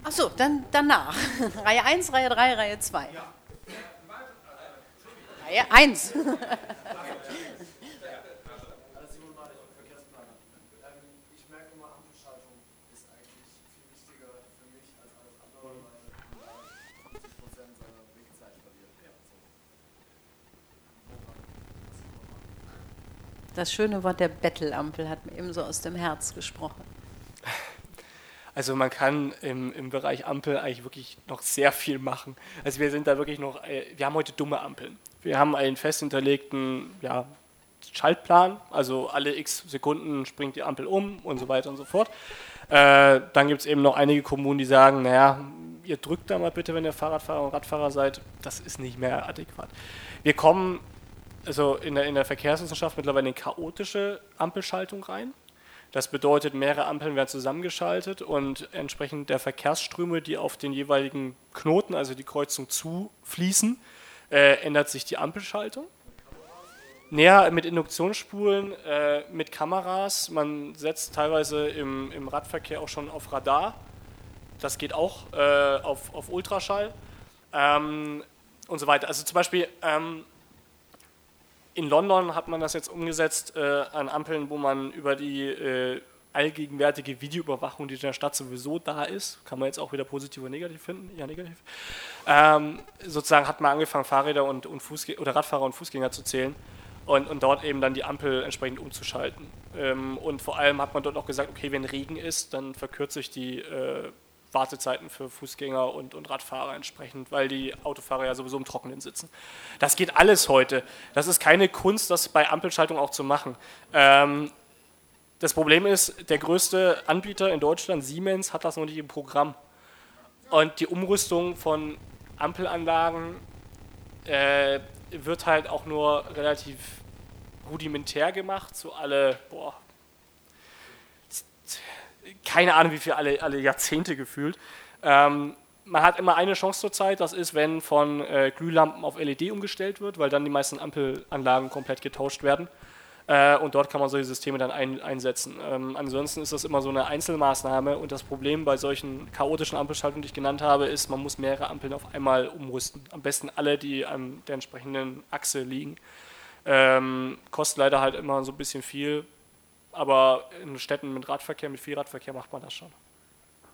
Achso, dann danach. Reihe 1, Reihe 3, Reihe 2. Reihe 1. Das schöne Wort der Bettelampel hat mir eben so aus dem Herz gesprochen. Also man kann im, im Bereich Ampel eigentlich wirklich noch sehr viel machen. Also wir sind da wirklich noch, äh, wir haben heute dumme Ampeln. Wir haben einen fest hinterlegten ja, Schaltplan, also alle x Sekunden springt die Ampel um und so weiter und so fort. Äh, dann gibt es eben noch einige Kommunen, die sagen, naja, ihr drückt da mal bitte, wenn ihr Fahrradfahrer und Radfahrer seid. Das ist nicht mehr adäquat. Wir kommen also in der, in der Verkehrswissenschaft mittlerweile eine chaotische Ampelschaltung rein. Das bedeutet, mehrere Ampeln werden zusammengeschaltet und entsprechend der Verkehrsströme, die auf den jeweiligen Knoten, also die Kreuzung zufließen, äh, ändert sich die Ampelschaltung. Näher mit Induktionsspulen, äh, mit Kameras. Man setzt teilweise im, im, Radverkehr auch schon auf Radar. Das geht auch äh, auf, auf Ultraschall ähm, und so weiter. Also zum Beispiel ähm, in London hat man das jetzt umgesetzt äh, an Ampeln, wo man über die äh, allgegenwärtige Videoüberwachung, die in der Stadt sowieso da ist, kann man jetzt auch wieder positiv oder negativ finden, ja negativ, ähm, sozusagen hat man angefangen, Fahrräder und, und oder Radfahrer und Fußgänger zu zählen und, und, dort eben dann die Ampel entsprechend umzuschalten. Ähm, und vor allem hat man dort auch gesagt, okay, wenn Regen ist, dann verkürzt sich die äh, Wartezeiten für Fußgänger und, und Radfahrer entsprechend, weil die Autofahrer ja sowieso im Trockenen sitzen. Das geht alles heute. Das ist keine Kunst, das bei Ampelschaltung auch zu machen. Ähm, das Problem ist, der größte Anbieter in Deutschland, Siemens, hat das noch nicht im Programm. Und die Umrüstung von Ampelanlagen äh, wird halt auch nur relativ rudimentär gemacht, so alle, boah, keine Ahnung, wie viel alle, alle Jahrzehnte gefühlt. Ähm, man hat immer eine Chance zur Zeit, das ist, wenn von äh, Glühlampen auf LED umgestellt wird, weil dann die meisten Ampelanlagen komplett getauscht werden. Äh, und dort kann man solche Systeme dann ein, einsetzen. Ähm, ansonsten ist das immer so eine Einzelmaßnahme und das Problem bei solchen chaotischen Ampelschaltungen, die ich genannt habe, ist, man muss mehrere Ampeln auf einmal umrüsten. Am besten alle, die an der entsprechenden Achse liegen. Ähm, kostet leider halt immer so ein bisschen viel, aber in Städten mit Radverkehr, mit viel Radverkehr macht man das schon.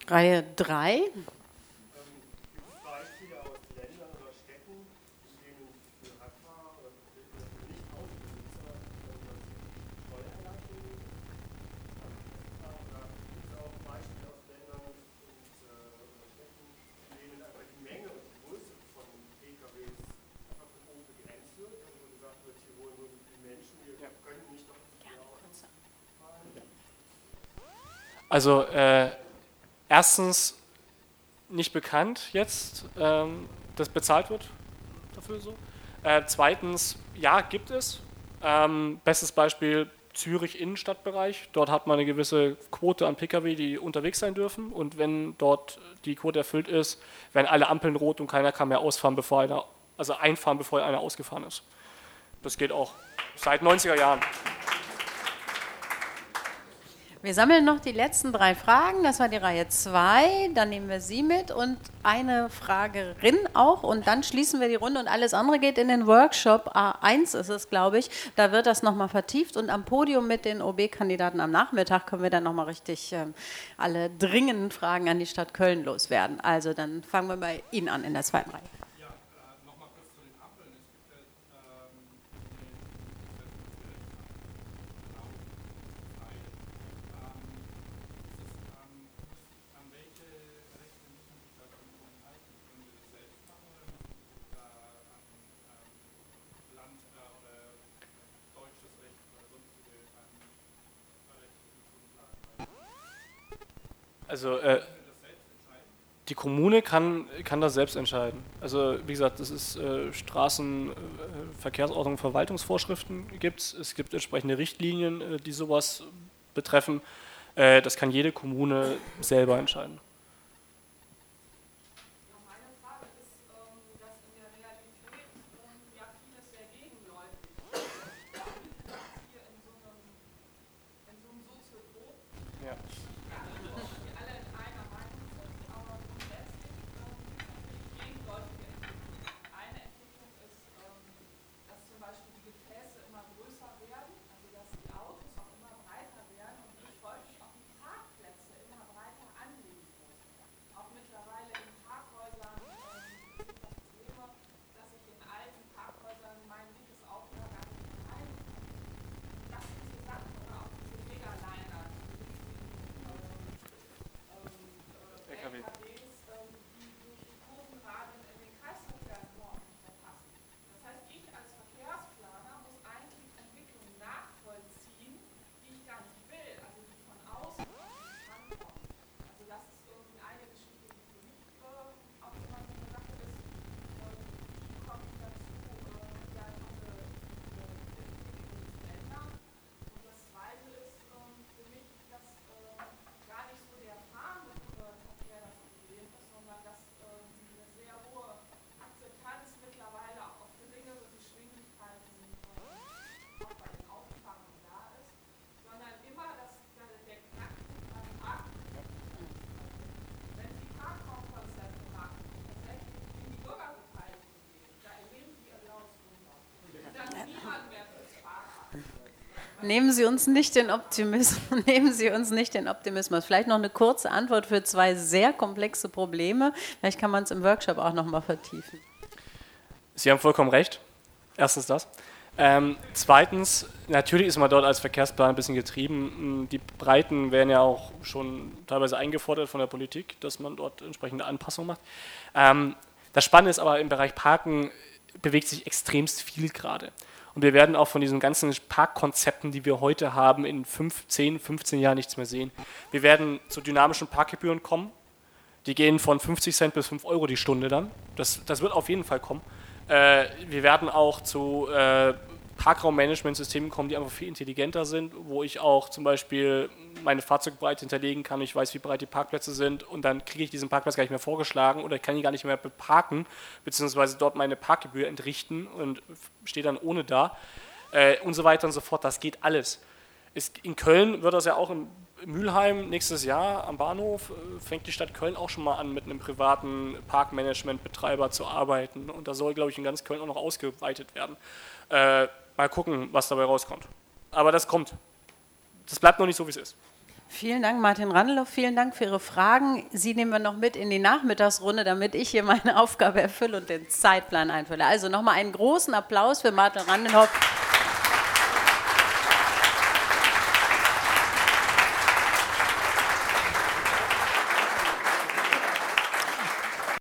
Reihe 3. Also äh, erstens nicht bekannt jetzt, ähm, dass bezahlt wird dafür so. Äh, zweitens, ja, gibt es. Ähm, bestes Beispiel Zürich Innenstadtbereich. Dort hat man eine gewisse Quote an Pkw, die unterwegs sein dürfen. Und wenn dort die Quote erfüllt ist, werden alle Ampeln rot und keiner kann mehr ausfahren, bevor einer, also einfahren, bevor einer ausgefahren ist. Das geht auch seit 90er Jahren. Wir sammeln noch die letzten drei Fragen. Das war die Reihe 2. Dann nehmen wir Sie mit und eine Fragerin auch. Und dann schließen wir die Runde und alles andere geht in den Workshop. A1 ist es, glaube ich. Da wird das nochmal vertieft. Und am Podium mit den OB-Kandidaten am Nachmittag können wir dann nochmal richtig ähm, alle dringenden Fragen an die Stadt Köln loswerden. Also dann fangen wir bei Ihnen an in der zweiten Reihe. Also äh, die Kommune kann, kann das selbst entscheiden. Also wie gesagt, das ist äh, Straßenverkehrsordnung, äh, Verwaltungsvorschriften gibt es. Es gibt entsprechende Richtlinien, äh, die sowas betreffen. Äh, das kann jede Kommune selber entscheiden. Nehmen Sie uns nicht den Optimismus, nehmen Sie uns nicht den Optimismus. Vielleicht noch eine kurze Antwort für zwei sehr komplexe Probleme. Vielleicht kann man es im Workshop auch noch mal vertiefen. Sie haben vollkommen recht. Erstens das. Ähm, zweitens, natürlich ist man dort als Verkehrsplan ein bisschen getrieben. Die Breiten werden ja auch schon teilweise eingefordert von der Politik, dass man dort entsprechende Anpassungen macht. Ähm, das Spannende ist aber im Bereich Parken bewegt sich extremst viel gerade. Und wir werden auch von diesen ganzen Parkkonzepten, die wir heute haben, in 5, 10, 15 Jahren nichts mehr sehen. Wir werden zu dynamischen Parkgebühren kommen. Die gehen von 50 Cent bis 5 Euro die Stunde dann. Das, das wird auf jeden Fall kommen. Äh, wir werden auch zu äh, Parkraummanagementsystemen kommen, die einfach viel intelligenter sind, wo ich auch zum Beispiel meine Fahrzeugbreite hinterlegen kann, ich weiß, wie breit die Parkplätze sind und dann kriege ich diesen Parkplatz gar nicht mehr vorgeschlagen oder ich kann ihn gar nicht mehr beparken, beziehungsweise dort meine Parkgebühr entrichten und stehe dann ohne da äh, und so weiter und so fort. Das geht alles. Ist, in Köln wird das ja auch in Mülheim nächstes Jahr am Bahnhof äh, fängt die Stadt Köln auch schon mal an, mit einem privaten Parkmanagementbetreiber zu arbeiten. Und da soll, glaube ich, in ganz Köln auch noch ausgeweitet werden. Äh, mal gucken, was dabei rauskommt. Aber das kommt. Das bleibt noch nicht so, wie es ist. Vielen Dank, Martin Randelow. Vielen Dank für Ihre Fragen. Sie nehmen wir noch mit in die Nachmittagsrunde, damit ich hier meine Aufgabe erfülle und den Zeitplan einfülle. Also nochmal einen großen Applaus für Martin Randelow.